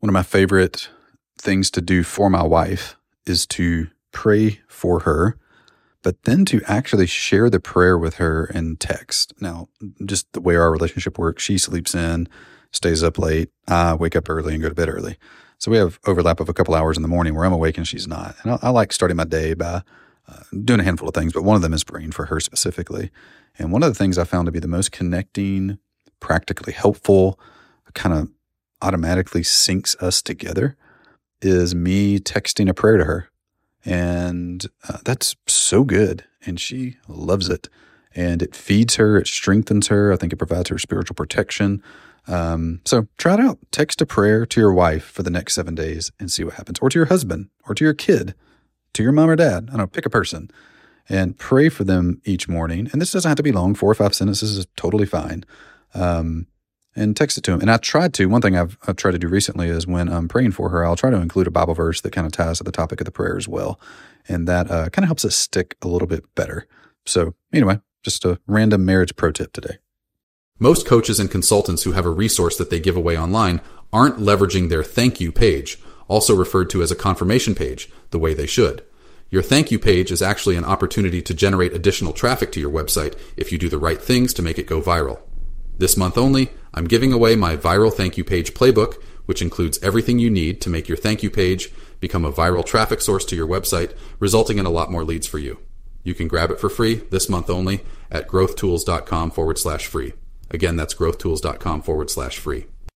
One of my favorite things to do for my wife is to pray for her, but then to actually share the prayer with her in text. Now, just the way our relationship works, she sleeps in, stays up late. I wake up early and go to bed early. So we have overlap of a couple hours in the morning where I'm awake and she's not. And I, I like starting my day by uh, doing a handful of things, but one of them is praying for her specifically. And one of the things I found to be the most connecting, practically helpful, kind of automatically syncs us together is me texting a prayer to her. And uh, that's so good. And she loves it. And it feeds her, it strengthens her. I think it provides her spiritual protection. Um, so try it out. Text a prayer to your wife for the next seven days and see what happens, or to your husband, or to your kid, to your mom or dad. I don't know, pick a person and pray for them each morning. And this doesn't have to be long, four or five sentences is totally fine. Um, and text it to him. And I tried to. One thing I've, I've tried to do recently is when I'm praying for her, I'll try to include a Bible verse that kind of ties to the topic of the prayer as well. And that uh, kind of helps us stick a little bit better. So, anyway, just a random marriage pro tip today. Most coaches and consultants who have a resource that they give away online aren't leveraging their thank you page, also referred to as a confirmation page, the way they should. Your thank you page is actually an opportunity to generate additional traffic to your website if you do the right things to make it go viral. This month only, I'm giving away my viral thank you page playbook, which includes everything you need to make your thank you page become a viral traffic source to your website, resulting in a lot more leads for you. You can grab it for free this month only at growthtools.com forward slash free. Again, that's growthtools.com forward slash free.